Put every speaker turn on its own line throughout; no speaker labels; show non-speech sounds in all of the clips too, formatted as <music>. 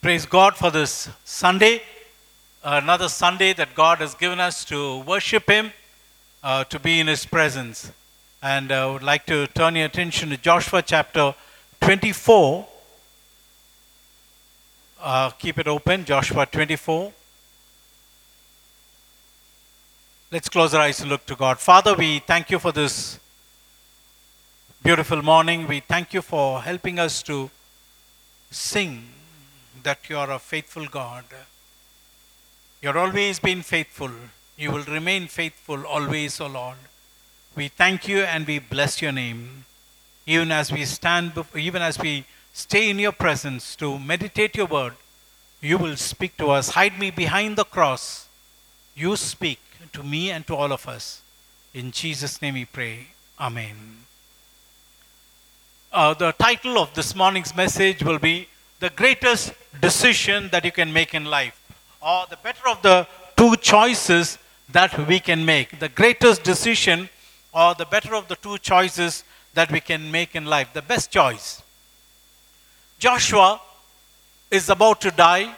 Praise God for this Sunday, another Sunday that God has given us to worship Him, uh, to be in His presence. And uh, I would like to turn your attention to Joshua chapter 24. Uh, keep it open, Joshua 24. Let's close our eyes and look to God. Father, we thank you for this beautiful morning. We thank you for helping us to sing that you are a faithful God. You're always been faithful. You will remain faithful always, O Lord. We thank you and we bless your name. Even as we stand, even as we stay in your presence to meditate your word, you will speak to us. Hide me behind the cross. You speak to me and to all of us. In Jesus' name we pray. Amen. Uh, the title of this morning's message will be The Greatest Decision That You Can Make in Life, or the better of the two choices that we can make. The greatest decision, or the better of the two choices that we can make in life. The best choice. Joshua is about to die.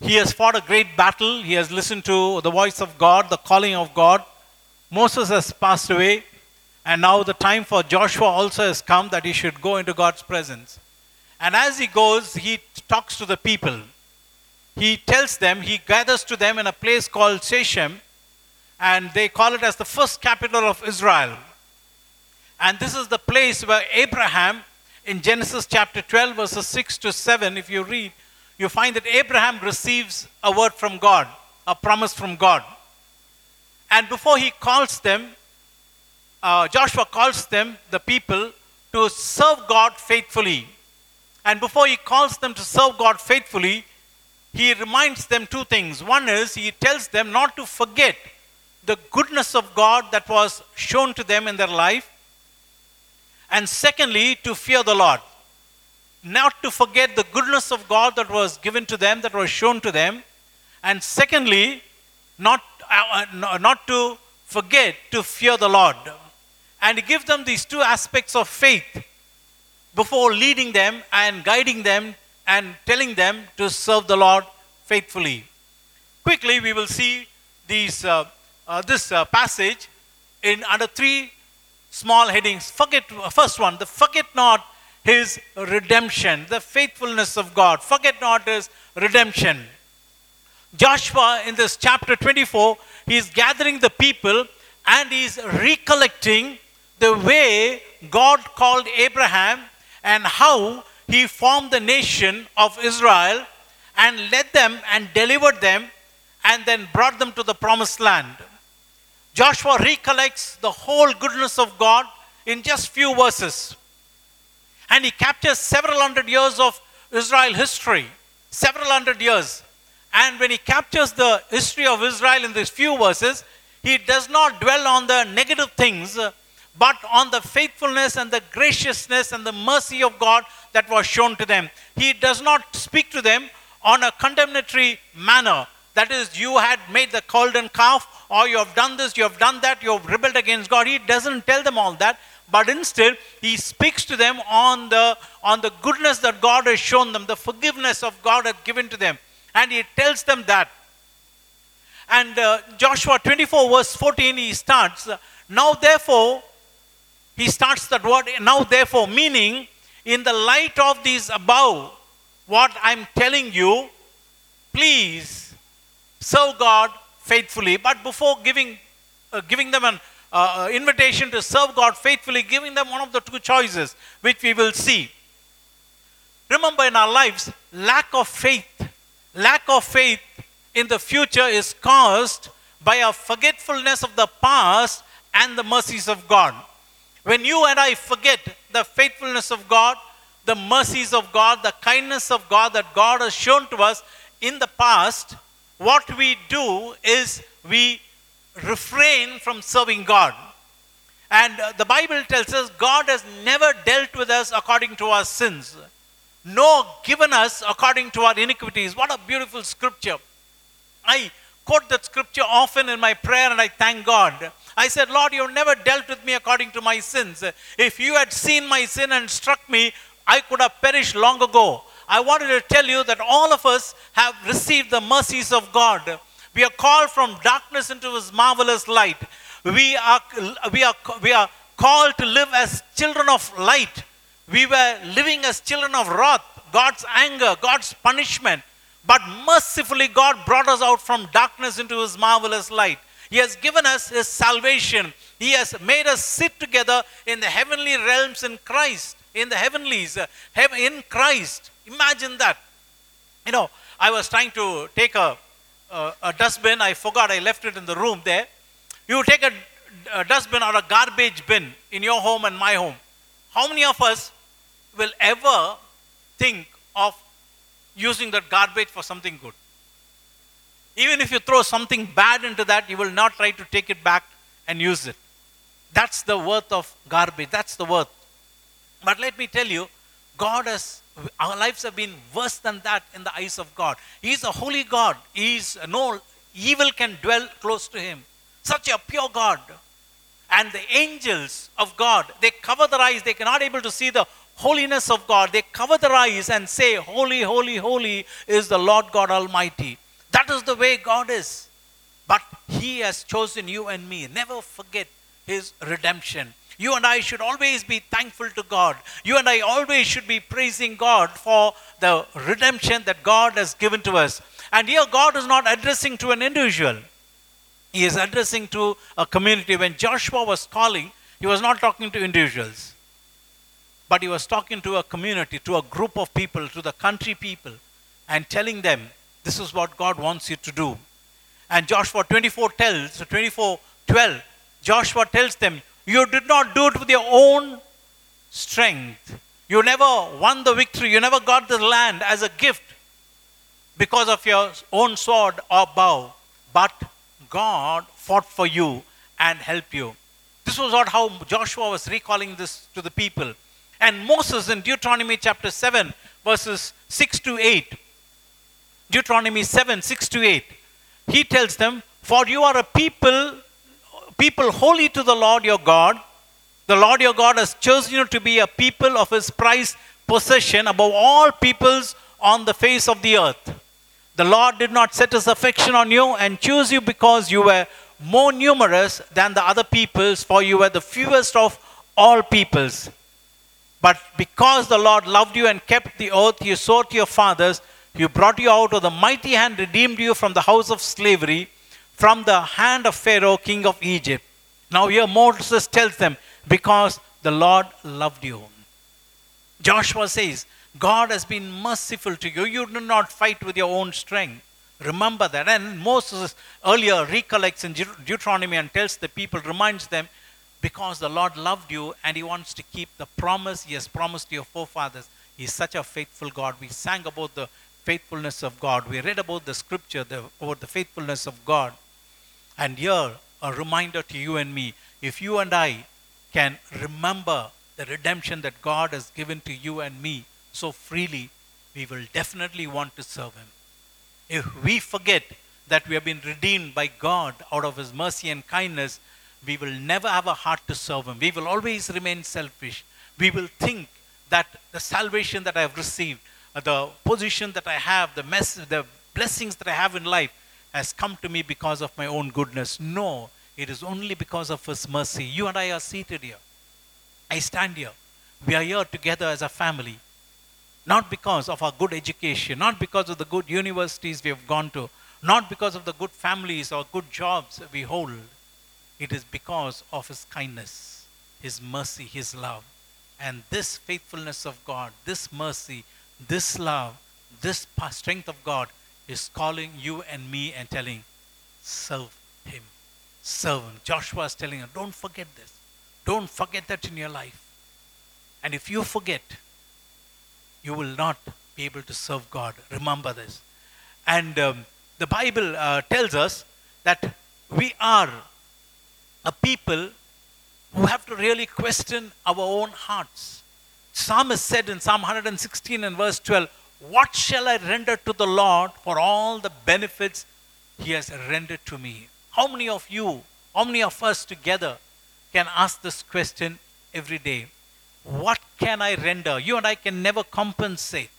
He has fought a great battle. He has listened to the voice of God, the calling of God. Moses has passed away. And now the time for Joshua also has come that he should go into God's presence. And as he goes, he talks to the people. He tells them, he gathers to them in a place called Shechem, and they call it as the first capital of Israel. And this is the place where Abraham, in Genesis chapter 12, verses 6 to 7, if you read, you find that Abraham receives a word from God, a promise from God. And before he calls them, uh, Joshua calls them, the people, to serve God faithfully. And before he calls them to serve God faithfully, he reminds them two things. One is he tells them not to forget the goodness of God that was shown to them in their life. And secondly, to fear the Lord. Not to forget the goodness of God that was given to them, that was shown to them. And secondly, not, uh, uh, not to forget to fear the Lord. And he gives them these two aspects of faith before leading them and guiding them and telling them to serve the Lord faithfully. Quickly, we will see these, uh, uh, this uh, passage in under three small headings. Forget first one, the forget not his redemption, the faithfulness of God. Forget not his redemption. Joshua in this chapter 24, he is gathering the people and he is recollecting the way God called Abraham and how he formed the nation of Israel and led them and delivered them and then brought them to the promised land. Joshua recollects the whole goodness of God in just few verses. And he captures several hundred years of Israel history, several hundred years. And when he captures the history of Israel in these few verses, he does not dwell on the negative things, but on the faithfulness and the graciousness and the mercy of God that was shown to them. He does not speak to them on a condemnatory manner. That is, you had made the golden calf, or you have done this, you have done that, you have rebelled against God. He doesn't tell them all that, but instead, he speaks to them on the, on the goodness that God has shown them, the forgiveness of God has given to them. And he tells them that. And uh, Joshua 24, verse 14, he starts, Now therefore, he starts that word, now therefore, meaning, in the light of these above, what I'm telling you, please serve God faithfully. But before giving, uh, giving them an uh, invitation to serve God faithfully, giving them one of the two choices, which we will see. Remember, in our lives, lack of faith, lack of faith in the future is caused by a forgetfulness of the past and the mercies of God. When you and I forget the faithfulness of God, the mercies of God, the kindness of God that God has shown to us in the past, what we do is we refrain from serving God. And uh, the Bible tells us God has never dealt with us according to our sins, nor given us according to our iniquities. What a beautiful scripture. I quote that scripture often in my prayer and I thank God. I said, Lord, you've never dealt with me according to my sins. If you had seen my sin and struck me, I could have perished long ago. I wanted to tell you that all of us have received the mercies of God. We are called from darkness into His marvelous light. We are, we are, we are called to live as children of light. We were living as children of wrath, God's anger, God's punishment. But mercifully, God brought us out from darkness into His marvelous light. He has given us His salvation. He has made us sit together in the heavenly realms in Christ, in the heavenlies, uh, in Christ. Imagine that. You know, I was trying to take a, a, a dustbin. I forgot I left it in the room there. You take a, a dustbin or a garbage bin in your home and my home. How many of us will ever think of using that garbage for something good? Even if you throw something bad into that, you will not try to take it back and use it. That's the worth of garbage. That's the worth. But let me tell you, God has, our lives have been worse than that in the eyes of God. He is a holy God. He is, no evil can dwell close to him. Such a pure God. And the angels of God, they cover their eyes. They cannot able to see the holiness of God. They cover their eyes and say, Holy, holy, holy is the Lord God Almighty. That is the way God is. But He has chosen you and me. Never forget His redemption. You and I should always be thankful to God. You and I always should be praising God for the redemption that God has given to us. And here, God is not addressing to an individual, He is addressing to a community. When Joshua was calling, he was not talking to individuals, but he was talking to a community, to a group of people, to the country people, and telling them this is what God wants you to do. And Joshua 24 tells, 24 12, Joshua tells them, You did not do it with your own strength. You never won the victory. You never got the land as a gift because of your own sword or bow. But God fought for you and helped you. This was not how Joshua was recalling this to the people. And Moses in Deuteronomy chapter 7, verses 6 to 8, Deuteronomy 7 6 to 8. He tells them, For you are a people, people holy to the Lord your God. The Lord your God has chosen you to be a people of his prized possession above all peoples on the face of the earth. The Lord did not set his affection on you and choose you because you were more numerous than the other peoples, for you were the fewest of all peoples. But because the Lord loved you and kept the oath you swore to your fathers, he brought you out of the mighty hand, redeemed you from the house of slavery, from the hand of Pharaoh, king of Egypt. Now, here Moses tells them, because the Lord loved you. Joshua says, God has been merciful to you. You do not fight with your own strength. Remember that. And Moses earlier recollects in Deuteronomy and tells the people, reminds them, because the Lord loved you and He wants to keep the promise He has promised to your forefathers. He's such a faithful God. We sang about the faithfulness of God. We read about the scripture the, about the faithfulness of God. And here, a reminder to you and me if you and I can remember the redemption that God has given to you and me so freely, we will definitely want to serve Him. If we forget that we have been redeemed by God out of His mercy and kindness, we will never have a heart to serve Him. We will always remain selfish. We will think that the salvation that I have received, Uh, the position that I have, the, mess, the blessings that I have in life has come to me because of my own goodness. No, it is only because of His mercy. You and I are seated here. I stand here. We are here together as a family. Not because of our good education, not because of the good universities we have gone to, not because of the good families or good jobs we hold. It is because of His kindness, His mercy, His love. And this faithfulness of God, this mercy, this love, this strength of God is calling you and me and telling, serve Him. Serve Him. Joshua is telling him, don't forget this. Don't forget that in your life. And if you forget, you will not be able to serve God. Remember this. And um, the Bible uh, tells us that we are a people who have to really question our own hearts psalmist said in Psalm 116 and verse 12, What shall I render to the Lord for all the benefits he has rendered to me? How many of you, how many of us together can ask this question every day? What can I render? You and I can never compensate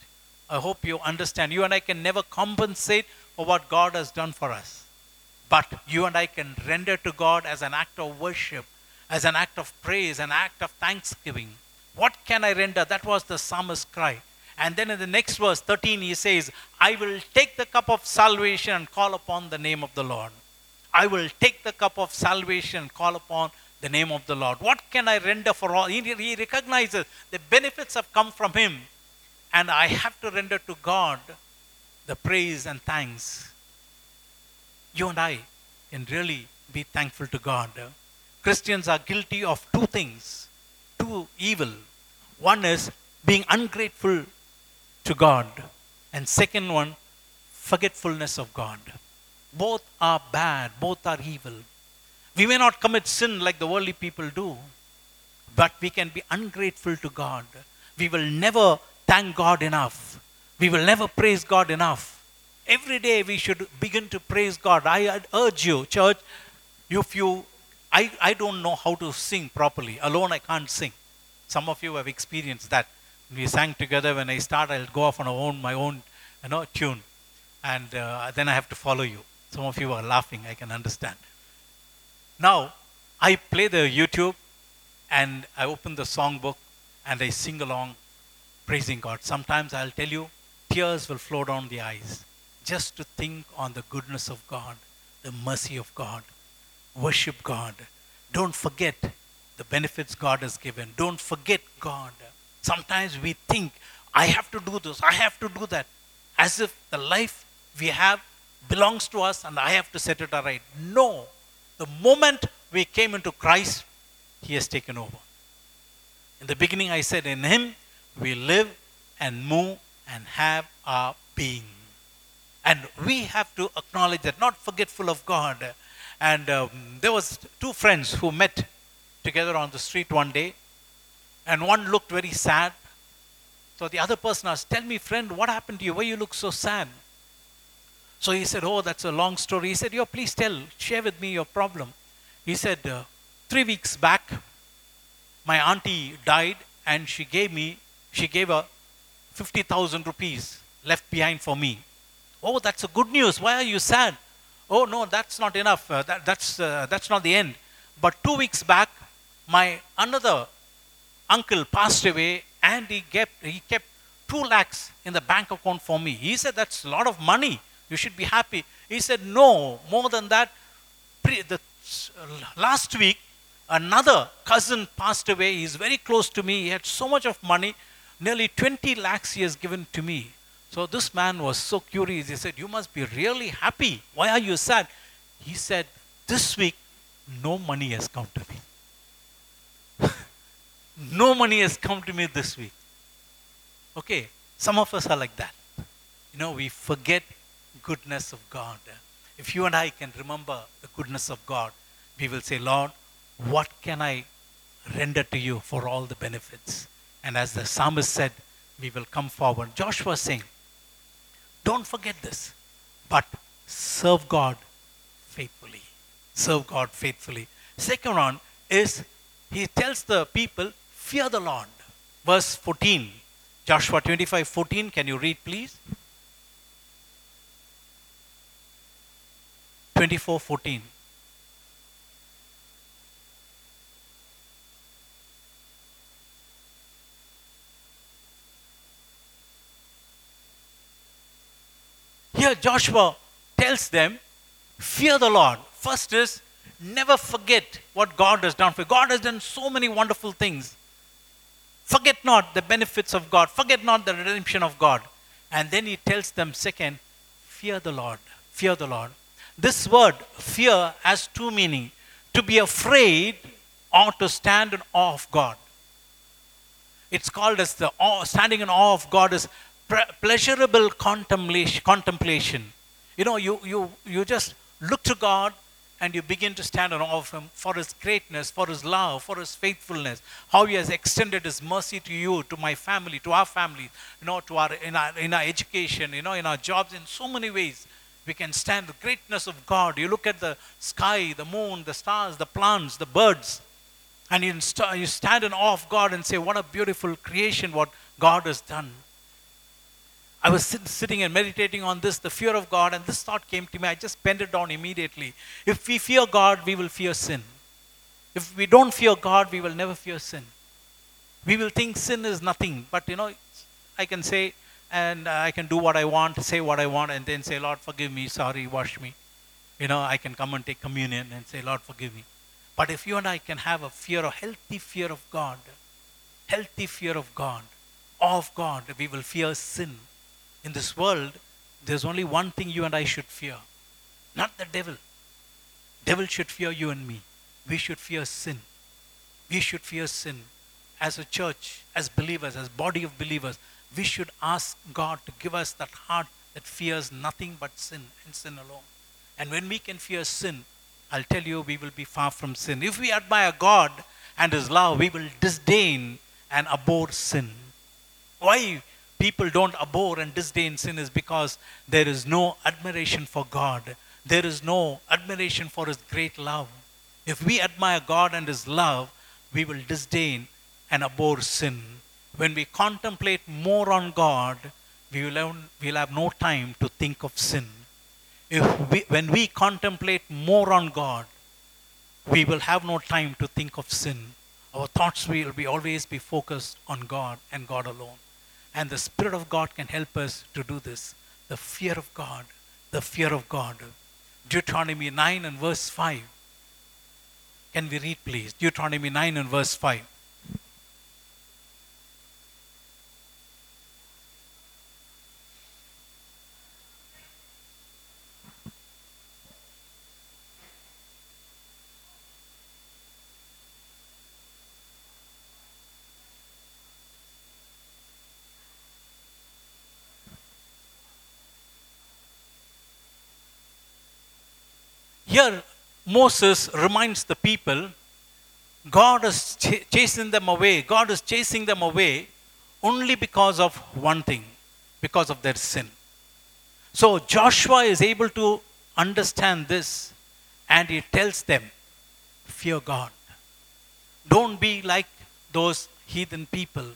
I hope you understand. You and I can never compensate for what God has done for us. But you and I can render to God as an act of worship, as an act of praise, an act of thanksgiving. What can I render? That was the psalmist's cry. And then in the next verse, 13, he says, I will take the cup of salvation and call upon the name of the Lord. I will take the cup of salvation and call upon the name of the Lord. What can I render for all? He, he recognizes the benefits have come from him, and I have to render to God the praise and thanks. You and I can really be thankful to God. Christians are guilty of two things, two evil. One is being ungrateful to God, and second one, forgetfulness of God. Both are bad, both are evil. We may not commit sin like the worldly people do, but we can be ungrateful to God. We will never thank God enough. We will never praise God enough. Every day we should begin to praise God. I urge you, church, if you, I, I don't know how to sing properly. Alone I can't sing. Some of you have experienced that. We sang together. When I start, I'll go off on my own, my own you know, tune. And uh, then I have to follow you. Some of you are laughing, I can understand. Now, I play the YouTube and I open the songbook and I sing along praising God. Sometimes I'll tell you, tears will flow down the eyes just to think on the goodness of God, the mercy of God. Worship God. Don't forget the benefits God has given. Don't forget God. Sometimes we think, I have to do this, I have to do that, as if the life we have belongs to us and I have to set it right. No. The moment we came into Christ, He has taken over. In the beginning, I said, In Him we live and move and have our being. And we have to acknowledge that, not forgetful of God. And um, there was two friends who met together on the street one day, and one looked very sad. So the other person asked, "Tell me, friend, what happened to you? Why you look so sad?" So he said, "Oh, that's a long story." He said, "Yo, please tell, share with me your problem." He said, uh, three weeks back, my auntie died, and she gave me, she gave a fifty thousand rupees left behind for me. Oh, that's a good news. Why are you sad? Oh, no, that's not enough. Uh, that, that's, uh, that's not the end. But two weeks back, my another uncle passed away and he kept, he kept two lakhs in the bank account for me. He said, That's a lot of money. You should be happy. He said, No, more than that. Pre- the, last week, another cousin passed away. He's very close to me. He had so much of money. Nearly 20 lakhs he has given to me. So this man was so curious. He said, You must be really happy. Why are you sad? He said, This week, no money has come to me. <laughs> no money has come to me this week. Okay, some of us are like that. You know, we forget goodness of God. If you and I can remember the goodness of God, we will say, Lord, what can I render to you for all the benefits? And as the psalmist said, we will come forward. Joshua saying, don't forget this, but serve God faithfully. Serve God faithfully. Second one is he tells the people, fear the Lord. Verse 14, Joshua 25 14. Can you read, please? 24 14. Here, Joshua tells them, Fear the Lord. First is, never forget what God has done for you. God has done so many wonderful things. Forget not the benefits of God. Forget not the redemption of God. And then he tells them, second, fear the Lord. Fear the Lord. This word, fear, has two meanings to be afraid or to stand in awe of God. It's called as the awe, standing in awe of God is pleasurable contemplation, contemplation. You know, you, you, you just look to God and you begin to stand in awe of Him for His greatness, for His love, for His faithfulness, how He has extended His mercy to you, to my family, to our family, you know, to our in our in our education, you know, in our jobs, in so many ways. We can stand the greatness of God. You look at the sky, the moon, the stars, the plants, the birds, and you, you stand in awe of God and say, What a beautiful creation, what God has done. I was sit- sitting and meditating on this, the fear of God, and this thought came to me. I just penned it down immediately. If we fear God, we will fear sin. If we don't fear God, we will never fear sin. We will think sin is nothing, but you know, I can say and I can do what I want, say what I want, and then say, Lord, forgive me, sorry, wash me. You know, I can come and take communion and say, Lord, forgive me. But if you and I can have a fear, a healthy fear of God, healthy fear of God, of God, we will fear sin. In this world, there's only one thing you and I should fear, not the devil. Devil should fear you and me. We should fear sin. We should fear sin. As a church, as believers, as body of believers, we should ask God to give us that heart that fears nothing but sin and sin alone. And when we can fear sin, I'll tell you, we will be far from sin. If we admire God and His love, we will disdain and abhor sin. Why people don't abhor and disdain sin is because there is no admiration for God. There is no admiration for His great love. If we admire God and His love, we will disdain and abhor sin. When we contemplate more on God, we will have, we'll have no time to think of sin. If we, when we contemplate more on God, we will have no time to think of sin. Our thoughts will be always be focused on God and God alone. And the Spirit of God can help us to do this. The fear of God, the fear of God. Deuteronomy 9 and verse 5. Can we read, please? Deuteronomy 9 and verse 5. Here, Moses reminds the people God is ch- chasing them away. God is chasing them away only because of one thing because of their sin. So Joshua is able to understand this and he tells them, Fear God. Don't be like those heathen people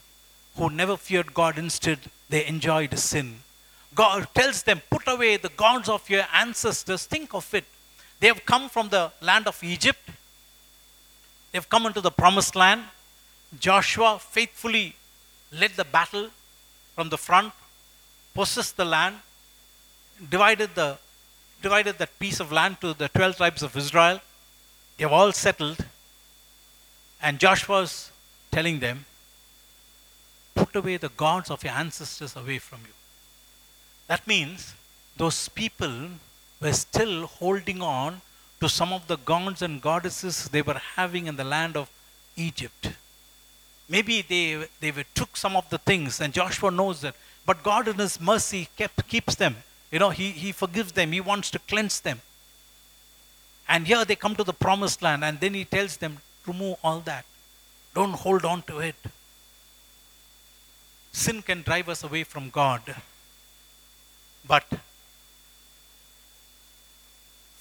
who never feared God, instead, they enjoyed sin. God tells them, Put away the gods of your ancestors. Think of it. They have come from the land of Egypt, they've come into the promised land. Joshua faithfully led the battle from the front, possessed the land, divided, the, divided that piece of land to the 12 tribes of Israel. They have all settled. And Joshua's telling them, put away the gods of your ancestors away from you. That means those people were still holding on to some of the gods and goddesses they were having in the land of Egypt. Maybe they, they were, took some of the things, and Joshua knows that. But God, in His mercy, kept, keeps them. You know, he, he forgives them, He wants to cleanse them. And here they come to the promised land, and then He tells them, remove all that. Don't hold on to it. Sin can drive us away from God. But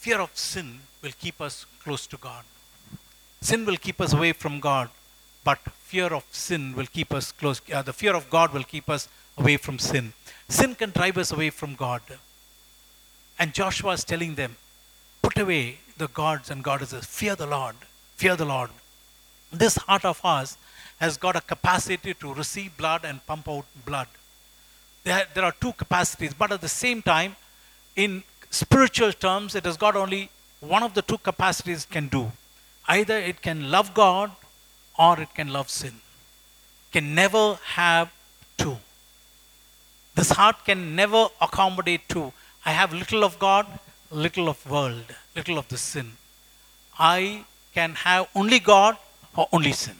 fear of sin will keep us close to God. Sin will keep us away from God, but fear of sin will keep us close. Uh, the fear of God will keep us away from sin. Sin can drive us away from God. And Joshua is telling them, put away the gods and goddesses. Fear the Lord. Fear the Lord. This heart of ours has got a capacity to receive blood and pump out blood. There, there are two capacities, but at the same time, in spiritual terms, it has got only one of the two capacities can do. Either it can love God or it can love sin. Can never have two. This heart can never accommodate two. I have little of God, little of world, little of the sin. I can have only God or only sin.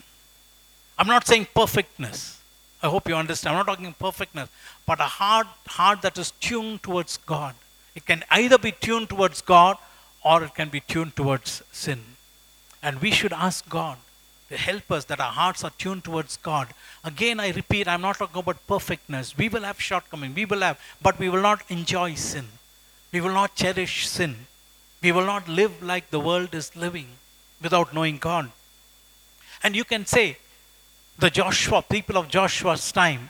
I'm not saying perfectness. I hope you understand. I'm not talking perfectness, but a heart, heart that is tuned towards God. It can either be tuned towards God or it can be tuned towards sin. And we should ask God to help us that our hearts are tuned towards God. Again, I repeat, I'm not talking about perfectness. We will have shortcomings, we will have, but we will not enjoy sin. We will not cherish sin. We will not live like the world is living without knowing God. And you can say, the Joshua, people of Joshua's time,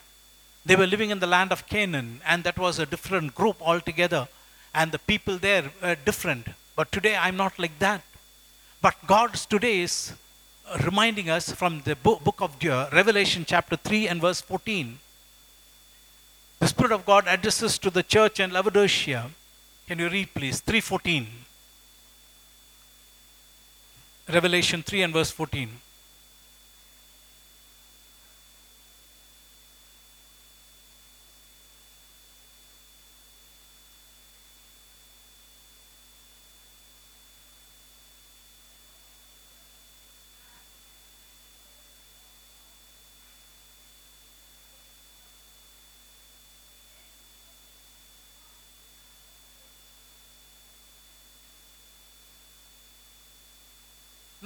They were living in the land of Canaan, and that was a different group altogether. And the people there were different. But today I'm not like that. But God today is reminding us from the book of Revelation, chapter 3 and verse 14. The Spirit of God addresses to the church in Laodicea. Can you read, please? 314. Revelation 3 and verse 14.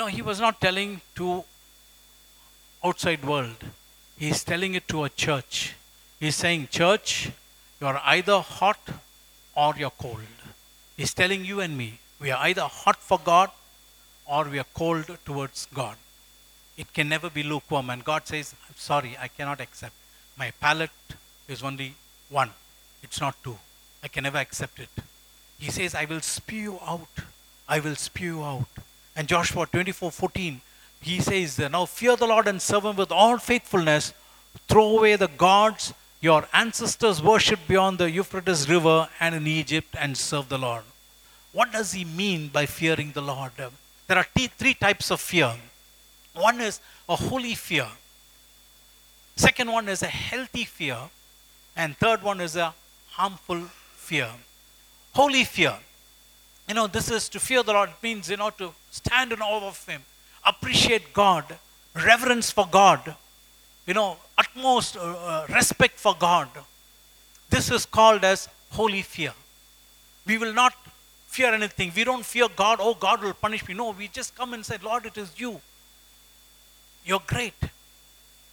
No, he was not telling to outside world. He is telling it to a church. He is saying, church, you are either hot or you're cold. He's telling you and me, we are either hot for God or we are cold towards God. It can never be lukewarm. And God says, I'm sorry, I cannot accept. My palate is only one, it's not two. I can never accept it. He says, I will spew you out. I will spew out. And Joshua 24 14, he says, Now fear the Lord and serve him with all faithfulness. Throw away the gods your ancestors worshipped beyond the Euphrates River and in Egypt and serve the Lord. What does he mean by fearing the Lord? There are three types of fear. One is a holy fear. Second one is a healthy fear. And third one is a harmful fear. Holy fear. You know, this is to fear the Lord. Means, you know, to stand in awe of Him, appreciate God, reverence for God, you know, utmost uh, uh, respect for God. This is called as holy fear. We will not fear anything. We don't fear God, oh, God will punish me. No, we just come and say, Lord, it is you. You're great.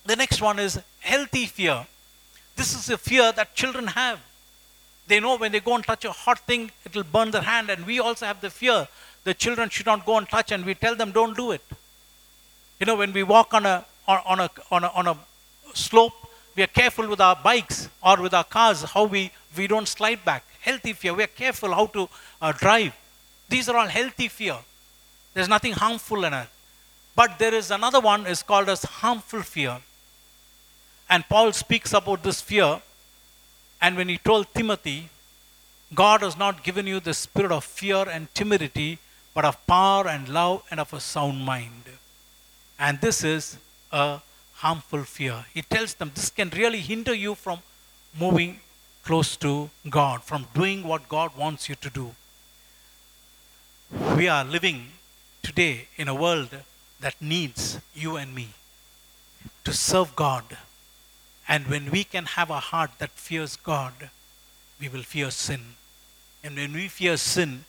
The next one is healthy fear. This is a fear that children have. They know when they go and touch a hot thing, it will burn their hand. And we also have the fear the children should not go and touch, and we tell them, don't do it. You know, when we walk on a, on a, on a, on a slope, we are careful with our bikes or with our cars, how we, we don't slide back. Healthy fear. We are careful how to uh, drive. These are all healthy fear. There's nothing harmful in it. But there is another one is called as harmful fear. And Paul speaks about this fear and when he told Timothy, God has not given you the spirit of fear and timidity, but of power and love and of a sound mind. And this is a harmful fear. He tells them this can really hinder you from moving close to God, from doing what God wants you to do. We are living today in a world that needs you and me to serve God and when we can have a heart that fears God, we will fear sin. And when we fear sin,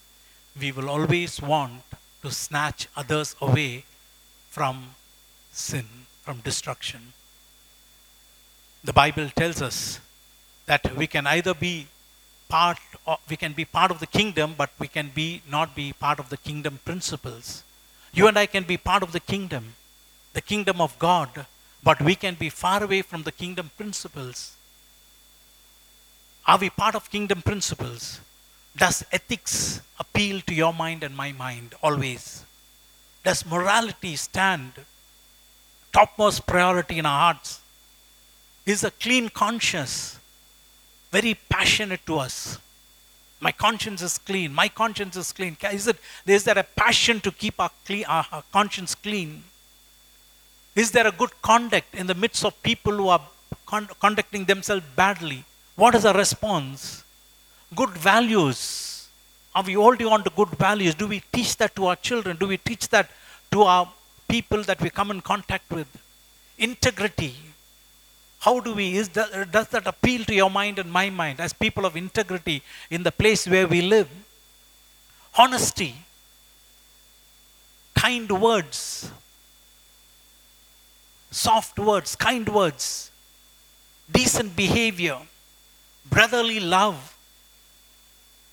we will always want to snatch others away from sin, from destruction. The Bible tells us that we can either be part of, we can be part of the kingdom, but we can be not be part of the kingdom principles. You and I can be part of the kingdom, the kingdom of God, but we can be far away from the kingdom principles. Are we part of kingdom principles? Does ethics appeal to your mind and my mind always? Does morality stand topmost priority in our hearts? Is a clean conscience very passionate to us? My conscience is clean. My conscience is clean. Is, it, is there a passion to keep our, clean, our conscience clean? Is there a good conduct in the midst of people who are con- conducting themselves badly? What is the response? Good values. Are we holding on to good values? Do we teach that to our children? Do we teach that to our people that we come in contact with? Integrity. How do we, is that, does that appeal to your mind and my mind as people of integrity in the place where we live? Honesty. Kind words soft words, kind words, decent behavior, brotherly love,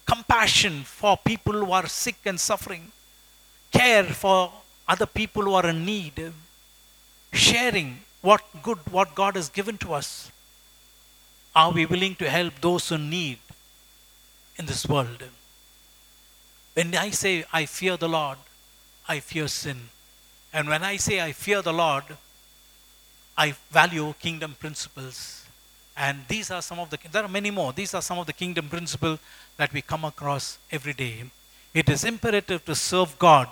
compassion for people who are sick and suffering, care for other people who are in need, sharing what good, what God has given to us. Are we willing to help those in need in this world? When I say I fear the Lord, I fear sin. And when I say I fear the Lord, I value kingdom principles. And these are some of the, there are many more. These are some of the kingdom principles that we come across every day. It is imperative to serve God,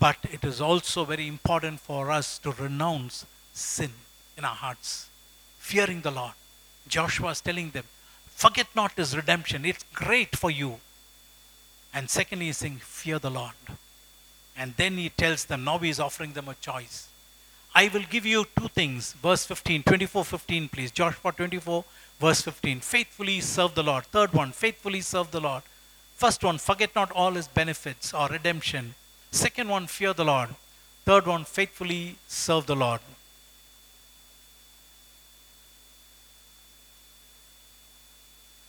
but it is also very important for us to renounce sin in our hearts, fearing the Lord. Joshua is telling them, forget not his redemption. It's great for you. And secondly, he's saying, fear the Lord. And then he tells them, now he's offering them a choice. I will give you two things. Verse 15, 24, 15, please. Joshua 24, verse 15. Faithfully serve the Lord. Third one, faithfully serve the Lord. First one, forget not all his benefits or redemption. Second one, fear the Lord. Third one, faithfully serve the Lord.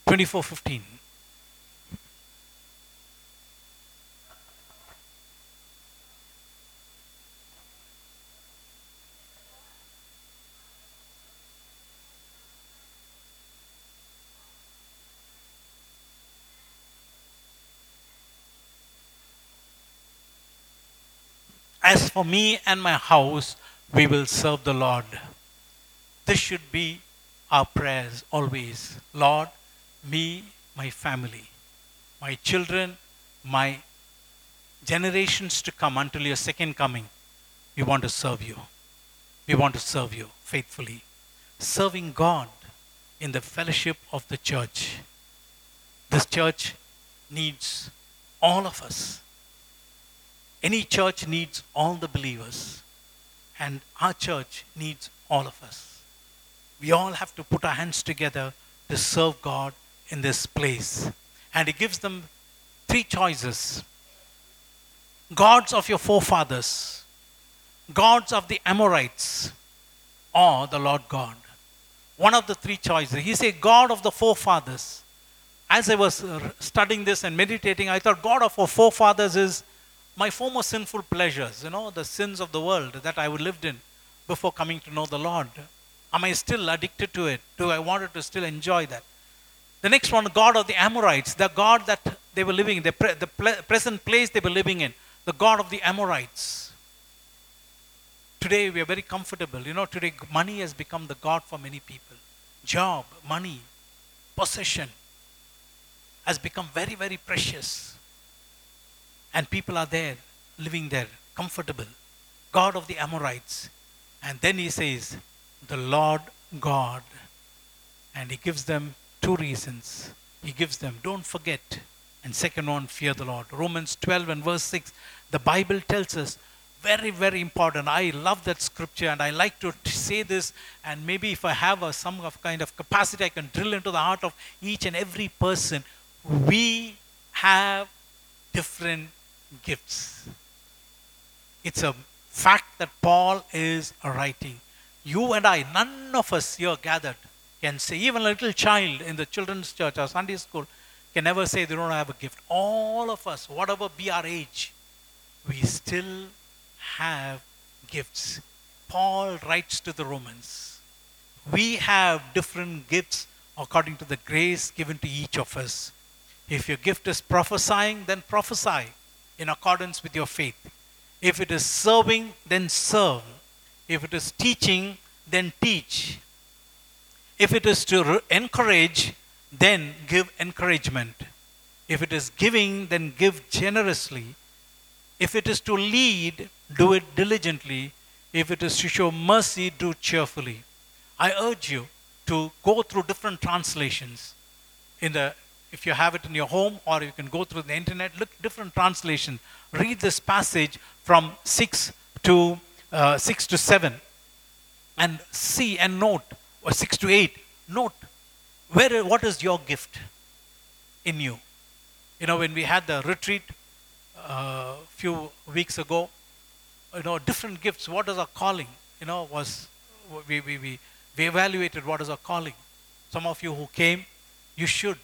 Twenty-four fifteen. As for me and my house, we will serve the Lord. This should be our prayers always. Lord, me, my family, my children, my generations to come until your second coming, we want to serve you. We want to serve you faithfully. Serving God in the fellowship of the church. This church needs all of us any church needs all the believers, and our church needs all of us. We all have to put our hands together to serve God in this place. And He gives them three choices gods of your forefathers, gods of the Amorites, or the Lord God. One of the three choices. He said, God of the forefathers. As I was studying this and meditating, I thought God of our forefathers is my former sinful pleasures, you know, the sins of the world that I lived in before coming to know the Lord. Am I still addicted to it? Do I want to still enjoy that? The next one, God of the Amorites, the God that they were living in, the, pre- the ple- present place they were living in, the God of the Amorites. Today we are very comfortable. You know, today money has become the God for many people. Job, money, possession has become very, very precious and people are there, living there, comfortable. God of the Amorites. And then he says, the Lord God. And he gives them two reasons. He gives them, don't forget. And second one, fear the Lord. Romans 12 and verse 6, the Bible tells us, very, very important. I love that scripture and I like to say this. And maybe if I have a, some of kind of capacity, I can drill into the heart of each and every person. We have different gifts. It's a fact that Paul is writing. You and I, none of us here gathered can say, even a little child in the children's church or Sunday school can never say they don't have a gift. All of us, whatever be our age, we still have gifts. Paul writes to the Romans. We have different gifts according to the grace given to each of us. If your gift is prophesying, then prophesy in accordance with your faith. If it is serving, then serve. If it is teaching, then teach. If it is to re- encourage, then give encouragement. If it is giving, then give generously. If it is to lead, do it diligently. If it is to show mercy, do cheerfully. I urge you to go through different translations in the if you have it in your home or you can go through the internet, look different translation. Read this passage from 6 to uh, 6 to 7 and see and note, or 6 to 8, note where what is your gift in you. You know, when we had the retreat a uh, few weeks ago, you know, different gifts. What is our calling? You know, was we, we, we, we evaluated what is our calling. Some of you who came, you should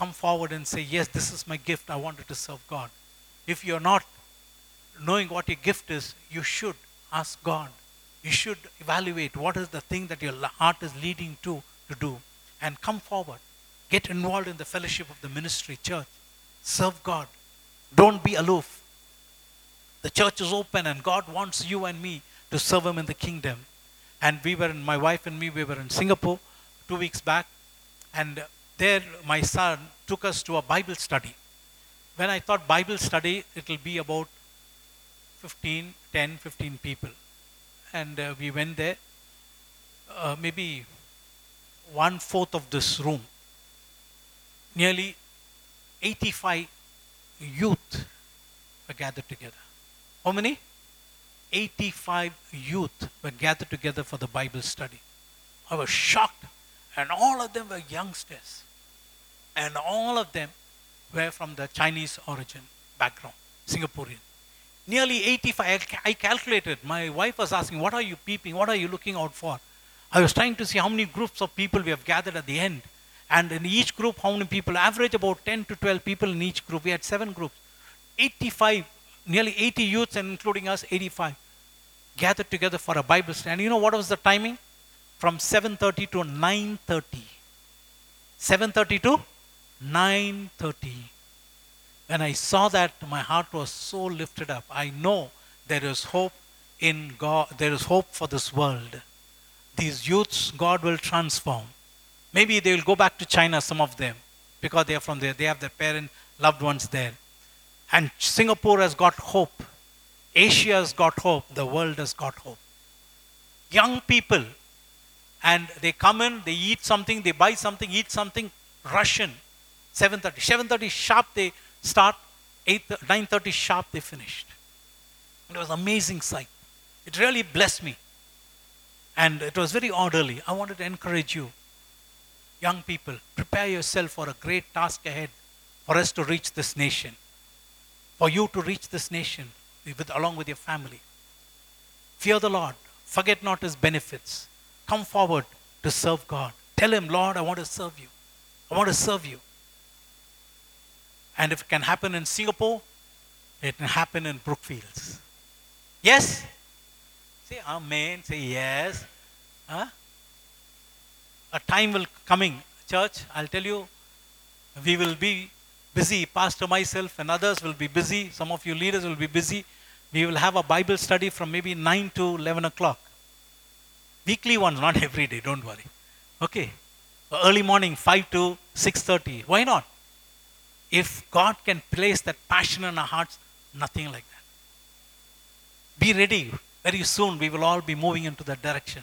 come forward and say, Yes, this is my gift. I wanted to serve God. If you're not knowing what your gift is, you should ask God. You should evaluate what is the thing that your heart is leading to to do and come forward. Get involved in the fellowship of the ministry church. Serve God. Don't be aloof. The church is open and God wants you and me to serve Him in the kingdom. And we were, in, my wife and me, we were in Singapore two weeks back. And there, my son took us to a Bible study. When I thought Bible study, it will be about 15, 10, 15 people. And uh, we went there, uh, maybe one fourth of this room. Nearly 85 youth were gathered together. How many? 85 youth were gathered together for the Bible study. I was shocked, and all of them were youngsters, and all of them were from the Chinese origin background, Singaporean. Nearly 85, I calculated. My wife was asking, What are you peeping? What are you looking out for? I was trying to see how many groups of people we have gathered at the end. And in each group, how many people? Average about 10 to 12 people in each group. We had seven groups. 85, nearly 80 youths, and including us, 85, gathered together for a Bible study. And you know what was the timing? From 7.30 to 9.30. 7.30 to 9.30. When I saw that, my heart was so lifted up. I know there is hope in God. There is hope for this world. These youths, God will transform. Maybe they will go back to China, some of them, because they are from there. They have their parent, loved ones there. And Singapore has got hope. Asia has got hope. The world has got hope. Young people, and they come in, they eat something, they buy something, eat something, Russian. 7.30. 7.30 sharp they start, 8, 9.30 sharp they finished. It was amazing sight. It really blessed me. And it was very orderly. I wanted to encourage you young people, prepare yourself for a great task ahead for us to reach this nation. For you to reach this nation with, along with your family. Fear the Lord. Forget not his benefits. Come forward to serve God. Tell him, Lord, I want to serve you. I want to serve you. And if it can happen in Singapore, it can happen in Brookfields. Yes? Say amen. Say yes. Huh? a time will coming, church, I'll tell you, we will be busy. Pastor, myself, and others will be busy. Some of you leaders will be busy. We will have a Bible study from maybe 9 to 11 o'clock. Weekly ones, not every day, don't worry. Okay. Early morning, 5 to 6.30. Why not? If God can place that passion in our hearts, nothing like that. Be ready. Very soon, we will all be moving into that direction.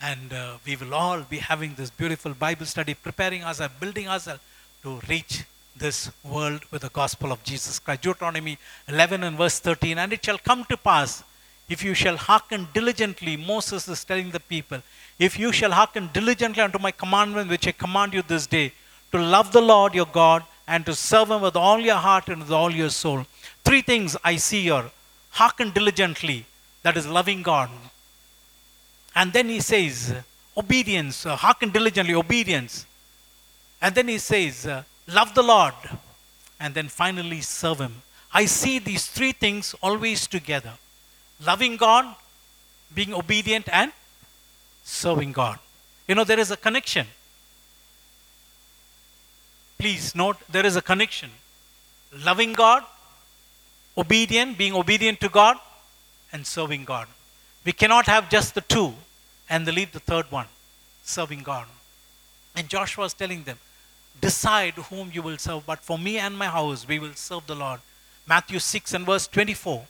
And uh, we will all be having this beautiful Bible study, preparing ourselves, building ourselves to reach this world with the gospel of Jesus Christ. Deuteronomy 11 and verse 13. And it shall come to pass, if you shall hearken diligently, Moses is telling the people, if you shall hearken diligently unto my commandment which I command you this day, to love the Lord your God and to serve him with all your heart and with all your soul. Three things I see here. Hearken diligently, that is loving God, and then he says, obedience, uh, hearken diligently, obedience. And then he says, uh, love the Lord. And then finally, serve him. I see these three things always together loving God, being obedient, and serving God. You know, there is a connection. Please note, there is a connection. Loving God, obedient, being obedient to God, and serving God. We cannot have just the two and leave the third one, serving God. And Joshua was telling them, decide whom you will serve, but for me and my house, we will serve the Lord. Matthew 6 and verse 24.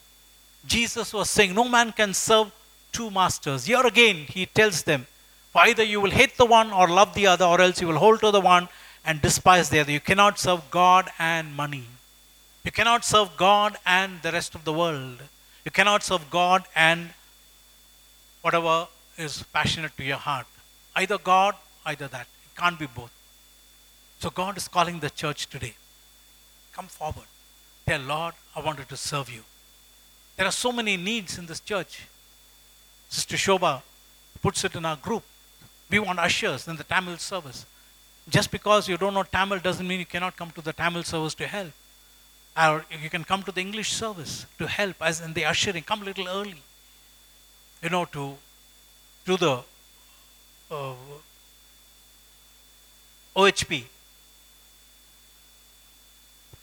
Jesus was saying, No man can serve two masters. Here again, he tells them, For either you will hate the one or love the other, or else you will hold to the one and despise the other. You cannot serve God and money. You cannot serve God and the rest of the world. You cannot serve God and whatever is passionate to your heart. Either God, either that. It can't be both. So God is calling the church today. Come forward. Tell Lord, I wanted to serve you. There are so many needs in this church. Sister Shoba puts it in our group. We want ushers in the Tamil service. Just because you don't know Tamil doesn't mean you cannot come to the Tamil service to help. Or you can come to the English service to help, as in the ushering. Come a little early. You know, to to the uh, OHP.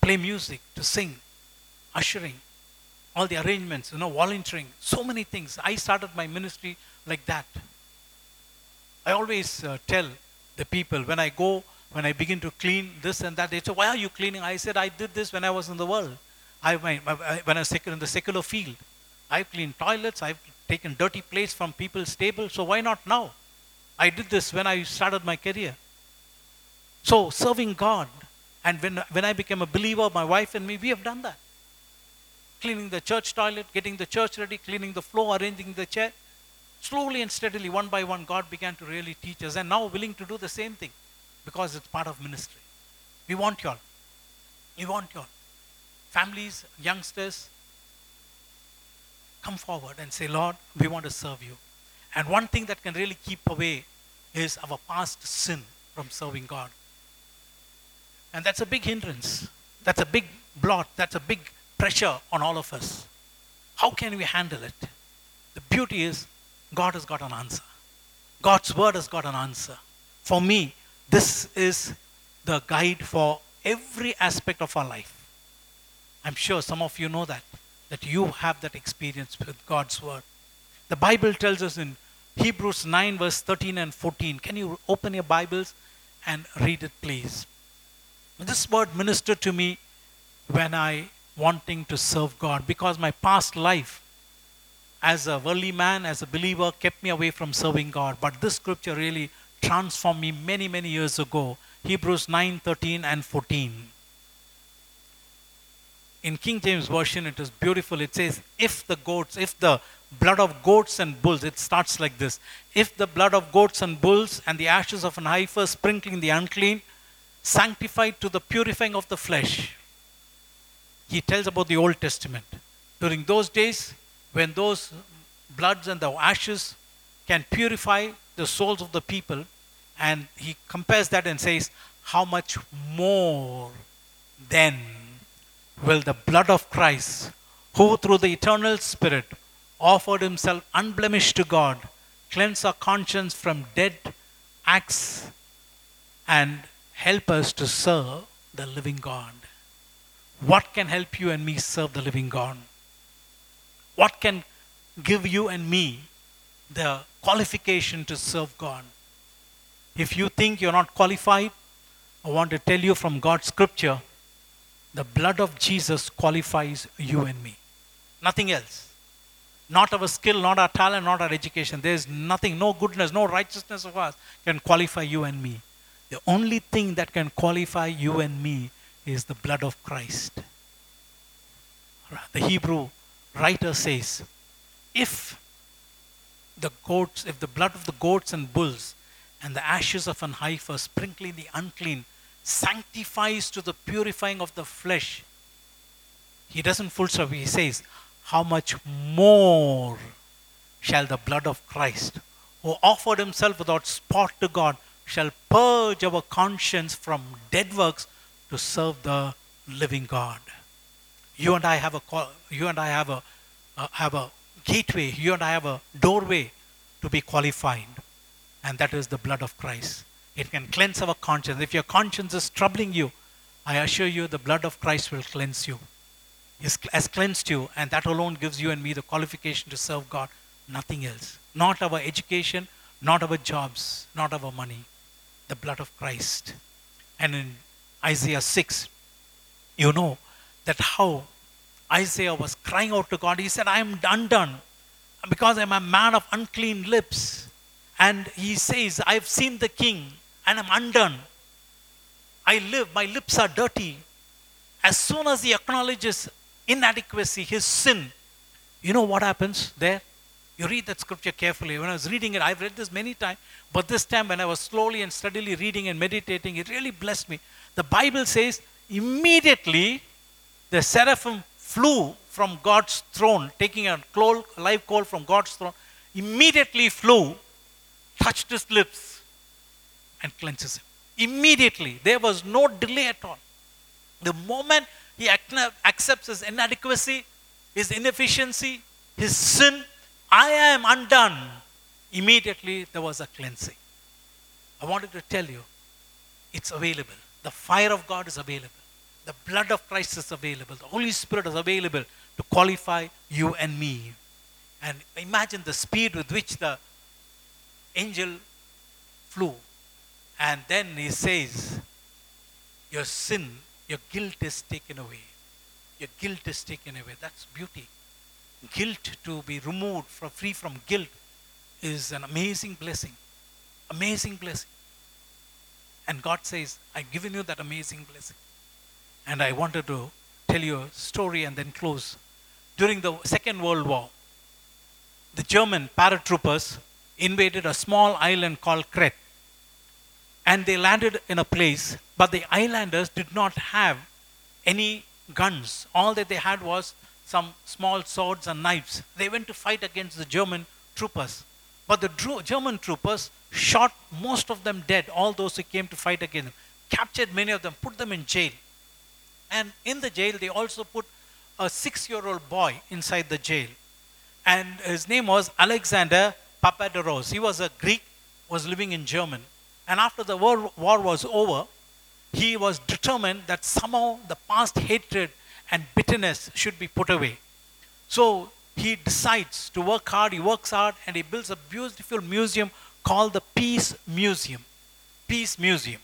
Play music, to sing, ushering, all the arrangements, you know, volunteering, so many things. I started my ministry like that. I always uh, tell the people when I go, when I begin to clean this and that, they say, Why are you cleaning? I said, I did this when I was in the world. I, when I was in the secular field. I've cleaned toilets, I've taken dirty plates from people's tables, so why not now? I did this when I started my career. So, serving God, and when, when I became a believer, my wife and me, we have done that. Cleaning the church toilet, getting the church ready, cleaning the floor, arranging the chair. Slowly and steadily, one by one, God began to really teach us, and now willing to do the same thing because it's part of ministry. We want y'all. We want y'all. Families, youngsters, come forward and say, Lord, we want to serve you. And one thing that can really keep away is our past sin from serving God. And that's a big hindrance. That's a big blot. That's a big pressure on all of us. How can we handle it? The beauty is, God has got an answer. God's word has got an answer. For me, this is the guide for every aspect of our life. I'm sure some of you know that, that you have that experience with God's word. The Bible tells us in Hebrews 9, verse 13 and 14. Can you open your Bibles and read it, please? This word ministered to me when I wanting to serve God because my past life as a worldly man, as a believer, kept me away from serving God. But this scripture really transformed me many, many years ago. Hebrews 9, 13, and 14. In King James Version, it is beautiful. It says, If the goats, if the blood of goats and bulls, it starts like this. If the blood of goats and bulls and the ashes of an heifer sprinkling the unclean, sanctified to the purifying of the flesh. He tells about the Old Testament. During those days, when those bloods and the ashes can purify the souls of the people, and he compares that and says, How much more then will the blood of Christ, who through the eternal Spirit offered himself unblemished to God, cleanse our conscience from dead acts and help us to serve the living God. What can help you and me serve the living God? What can give you and me the qualification to serve God? If you think you're not qualified, I want to tell you from God's scripture the blood of Jesus qualifies you and me. Nothing else. Not our skill, not our talent, not our education. There's nothing, no goodness, no righteousness of us can qualify you and me. The only thing that can qualify you and me is the blood of Christ. The Hebrew writer says, if the goats, if the blood of the goats and bulls and the ashes of an heifer sprinkling the unclean sanctifies to the purifying of the flesh, he doesn't full stop. He says, how much more shall the blood of Christ, who offered himself without spot to God, shall purge our conscience from dead works to serve the living God. You and I have a you and I have a uh, have a gateway. You and I have a doorway to be qualified, and that is the blood of Christ. It can cleanse our conscience. If your conscience is troubling you, I assure you, the blood of Christ will cleanse you. It has cleansed you, and that alone gives you and me the qualification to serve God. Nothing else. Not our education, not our jobs, not our money the blood of Christ. And in Isaiah 6, you know that how Isaiah was crying out to God. He said, I am undone because I'm a man of unclean lips. And he says, I've seen the king and I'm undone. I live, my lips are dirty. As soon as he acknowledges inadequacy, his sin, you know what happens there? You read that scripture carefully. When I was reading it, I've read this many times, but this time when I was slowly and steadily reading and meditating, it really blessed me. The Bible says, immediately the seraphim flew from God's throne, taking a live coal from God's throne, immediately flew, touched his lips, and cleanses him. Immediately. There was no delay at all. The moment he accepts his inadequacy, his inefficiency, his sin, I am undone. Immediately there was a cleansing. I wanted to tell you it's available. The fire of God is available. The blood of Christ is available. The Holy Spirit is available to qualify you and me. And imagine the speed with which the angel flew. And then he says, Your sin, your guilt is taken away. Your guilt is taken away. That's beauty. Guilt to be removed from free from guilt is an amazing blessing. Amazing blessing. And God says, I've given you that amazing blessing. And I wanted to tell you a story and then close. During the Second World War, the German paratroopers invaded a small island called Crete. And they landed in a place, but the islanders did not have any guns. All that they had was some small swords and knives. They went to fight against the German troopers. But the German troopers shot most of them dead, all those who came to fight against them, captured many of them, put them in jail. And in the jail, they also put a six year old boy inside the jail. And his name was Alexander Papadopoulos. He was a Greek, was living in Germany. And after the war, war was over, he was determined that somehow the past hatred and bitterness should be put away. So he decides to work hard, he works hard, and he builds a beautiful museum called the Peace Museum. Peace Museum.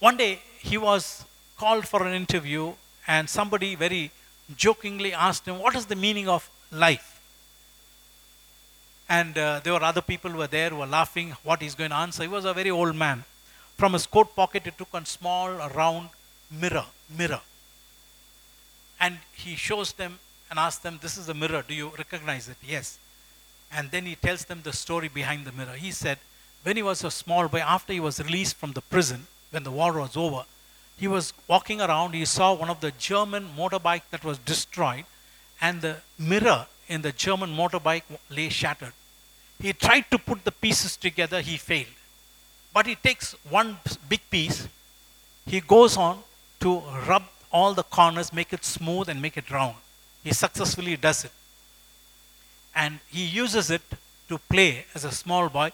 One day he was called for an interview, and somebody very jokingly asked him, What is the meaning of life? And uh, there were other people who were there who were laughing what he's going to answer. He was a very old man. From his coat pocket, he took a small, round mirror, mirror. And he shows them and asks them, This is a mirror. Do you recognize it? Yes. And then he tells them the story behind the mirror. He said, when he was a small boy, after he was released from the prison, when the war was over, he was walking around. He saw one of the German motorbike that was destroyed, and the mirror in the German motorbike lay shattered. He tried to put the pieces together, he failed. But he takes one big piece, he goes on to rub all the corners, make it smooth, and make it round. He successfully does it and he uses it to play as a small boy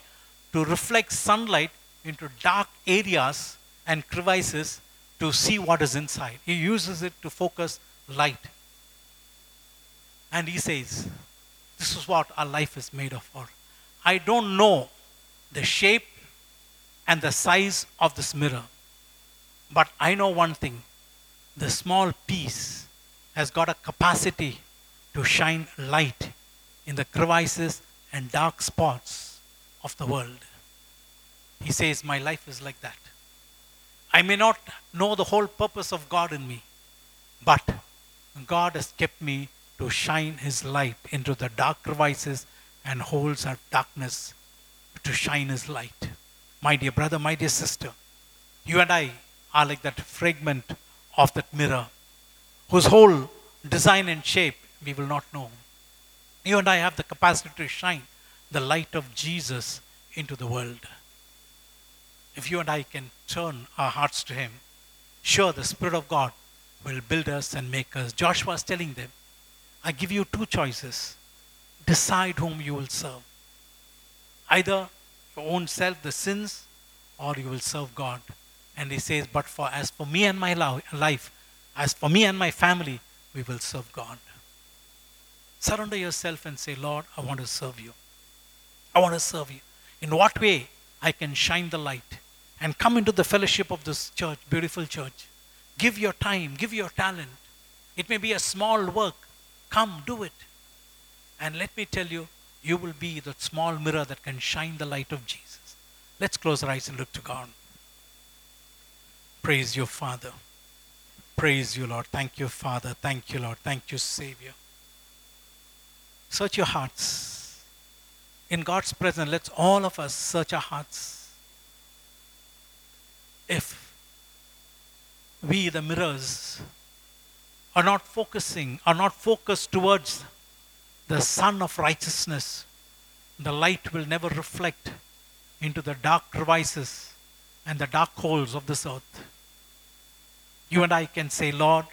to reflect sunlight into dark areas and crevices to see what is inside. He uses it to focus light. And he says, This is what our life is made of for. I don't know the shape and the size of this mirror, but I know one thing the small piece has got a capacity to shine light in the crevices and dark spots of the world. He says, My life is like that. I may not know the whole purpose of God in me, but God has kept me to shine His light into the dark crevices and holes of darkness to shine His light. My dear brother, my dear sister, you and I are like that fragment of that mirror whose whole design and shape we will not know. You and I have the capacity to shine the light of Jesus into the world. If you and I can turn our hearts to Him, sure, the Spirit of God will build us and make us. Joshua is telling them, I give you two choices. Decide whom you will serve. Either your own self, the sins, or you will serve God. And he says, But for as for me and my life, as for me and my family, we will serve God. Surrender yourself and say, Lord, I want to serve you. I want to serve you. In what way I can shine the light and come into the fellowship of this church, beautiful church. Give your time, give your talent. It may be a small work. Come, do it. And let me tell you, you will be that small mirror that can shine the light of Jesus. Let's close our eyes and look to God. Praise you, Father. Praise you, Lord. Thank you, Father. Thank you, Lord. Thank you, Savior. Search your hearts. In God's presence, let's all of us search our hearts. If we, the mirrors, are not focusing, are not focused towards the sun of righteousness, the light will never reflect into the dark crevices and the dark holes of this earth. You and I can say, Lord,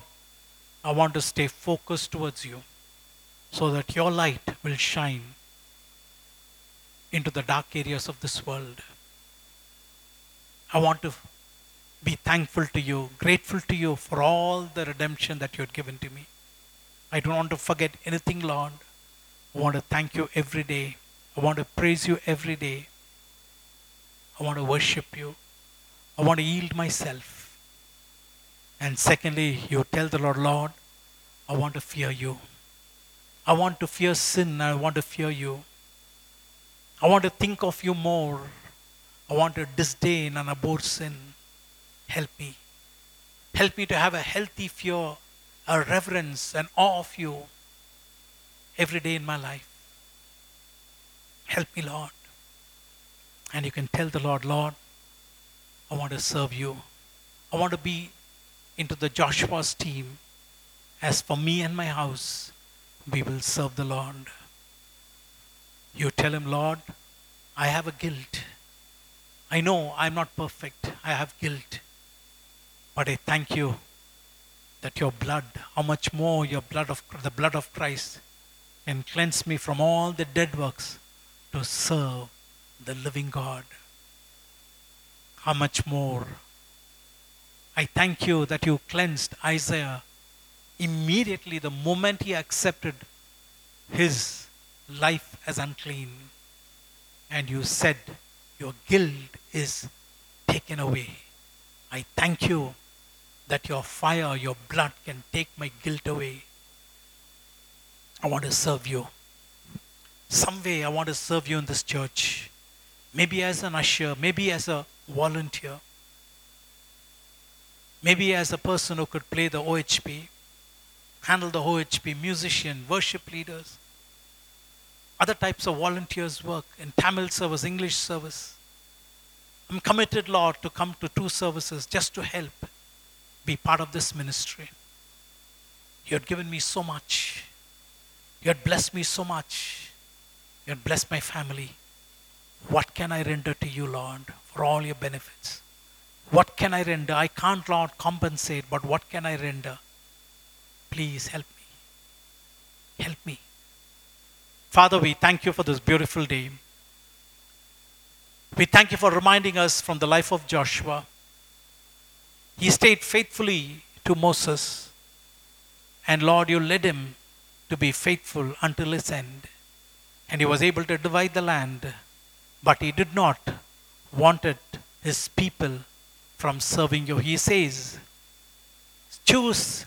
I want to stay focused towards you so that your light will shine into the dark areas of this world. I want to be thankful to you, grateful to you for all the redemption that you had given to me. I don't want to forget anything, Lord. I want to thank you every day. I want to praise you every day. I want to worship you. I want to yield myself. And secondly, you tell the Lord, Lord, I want to fear you. I want to fear sin. I want to fear you. I want to think of you more. I want to disdain and abhor sin. Help me. Help me to have a healthy fear, a reverence, and awe of you every day in my life. Help me, Lord. And you can tell the Lord, Lord, I want to serve you. I want to be into the Joshua's team. As for me and my house, we will serve the Lord. You tell him, Lord, I have a guilt. I know I'm not perfect. I have guilt. But I thank you that your blood, how much more your blood of the blood of Christ can cleanse me from all the dead works to serve the living God. How much more? I thank you that you cleansed Isaiah immediately the moment he accepted his life as unclean. And you said, Your guilt is taken away. I thank you that your fire, your blood can take my guilt away. I want to serve you. Some way I want to serve you in this church. Maybe as an usher, maybe as a volunteer, maybe as a person who could play the OHP, handle the OHP, musician, worship leaders, other types of volunteers work in Tamil service, English service. I'm committed, Lord, to come to two services just to help be part of this ministry. You had given me so much. You had blessed me so much. You had blessed my family. What can I render to you, Lord, for all your benefits? What can I render? I can't, Lord, compensate, but what can I render? Please help me. Help me. Father, we thank you for this beautiful day. We thank you for reminding us from the life of Joshua. He stayed faithfully to Moses, and Lord, you led him to be faithful until his end. And he was able to divide the land, but he did not wanted his people from serving you. He says, Choose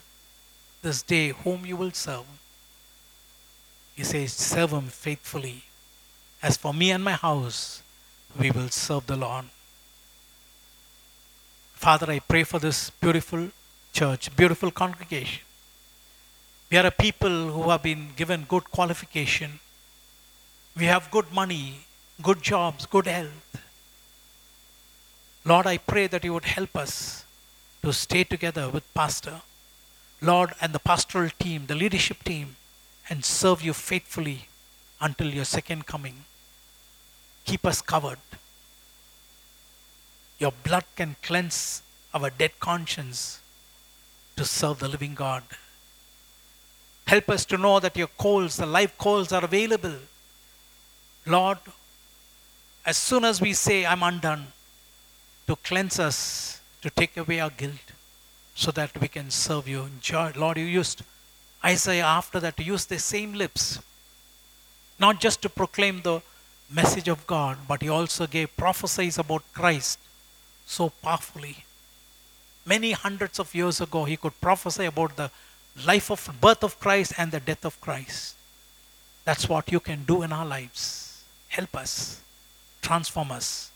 this day whom you will serve. He says, Serve him faithfully. As for me and my house, we will serve the Lord. Father, I pray for this beautiful church, beautiful congregation. We are a people who have been given good qualification. We have good money, good jobs, good health. Lord, I pray that you would help us to stay together with Pastor, Lord, and the pastoral team, the leadership team, and serve you faithfully until your second coming. Keep us covered. Your blood can cleanse our dead conscience to serve the living God. Help us to know that your coals, the life coals, are available. Lord, as soon as we say, I'm undone, to cleanse us, to take away our guilt, so that we can serve you. Joy. Lord, you used Isaiah after that to use the same lips, not just to proclaim the message of God, but he also gave prophecies about Christ so powerfully. Many hundreds of years ago, he could prophesy about the life of birth of Christ and the death of Christ. That's what you can do in our lives. Help us, transform us.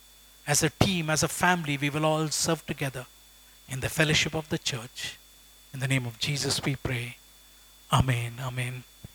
As a team, as a family, we will all serve together in the fellowship of the church. In the name of Jesus, we pray. Amen. Amen.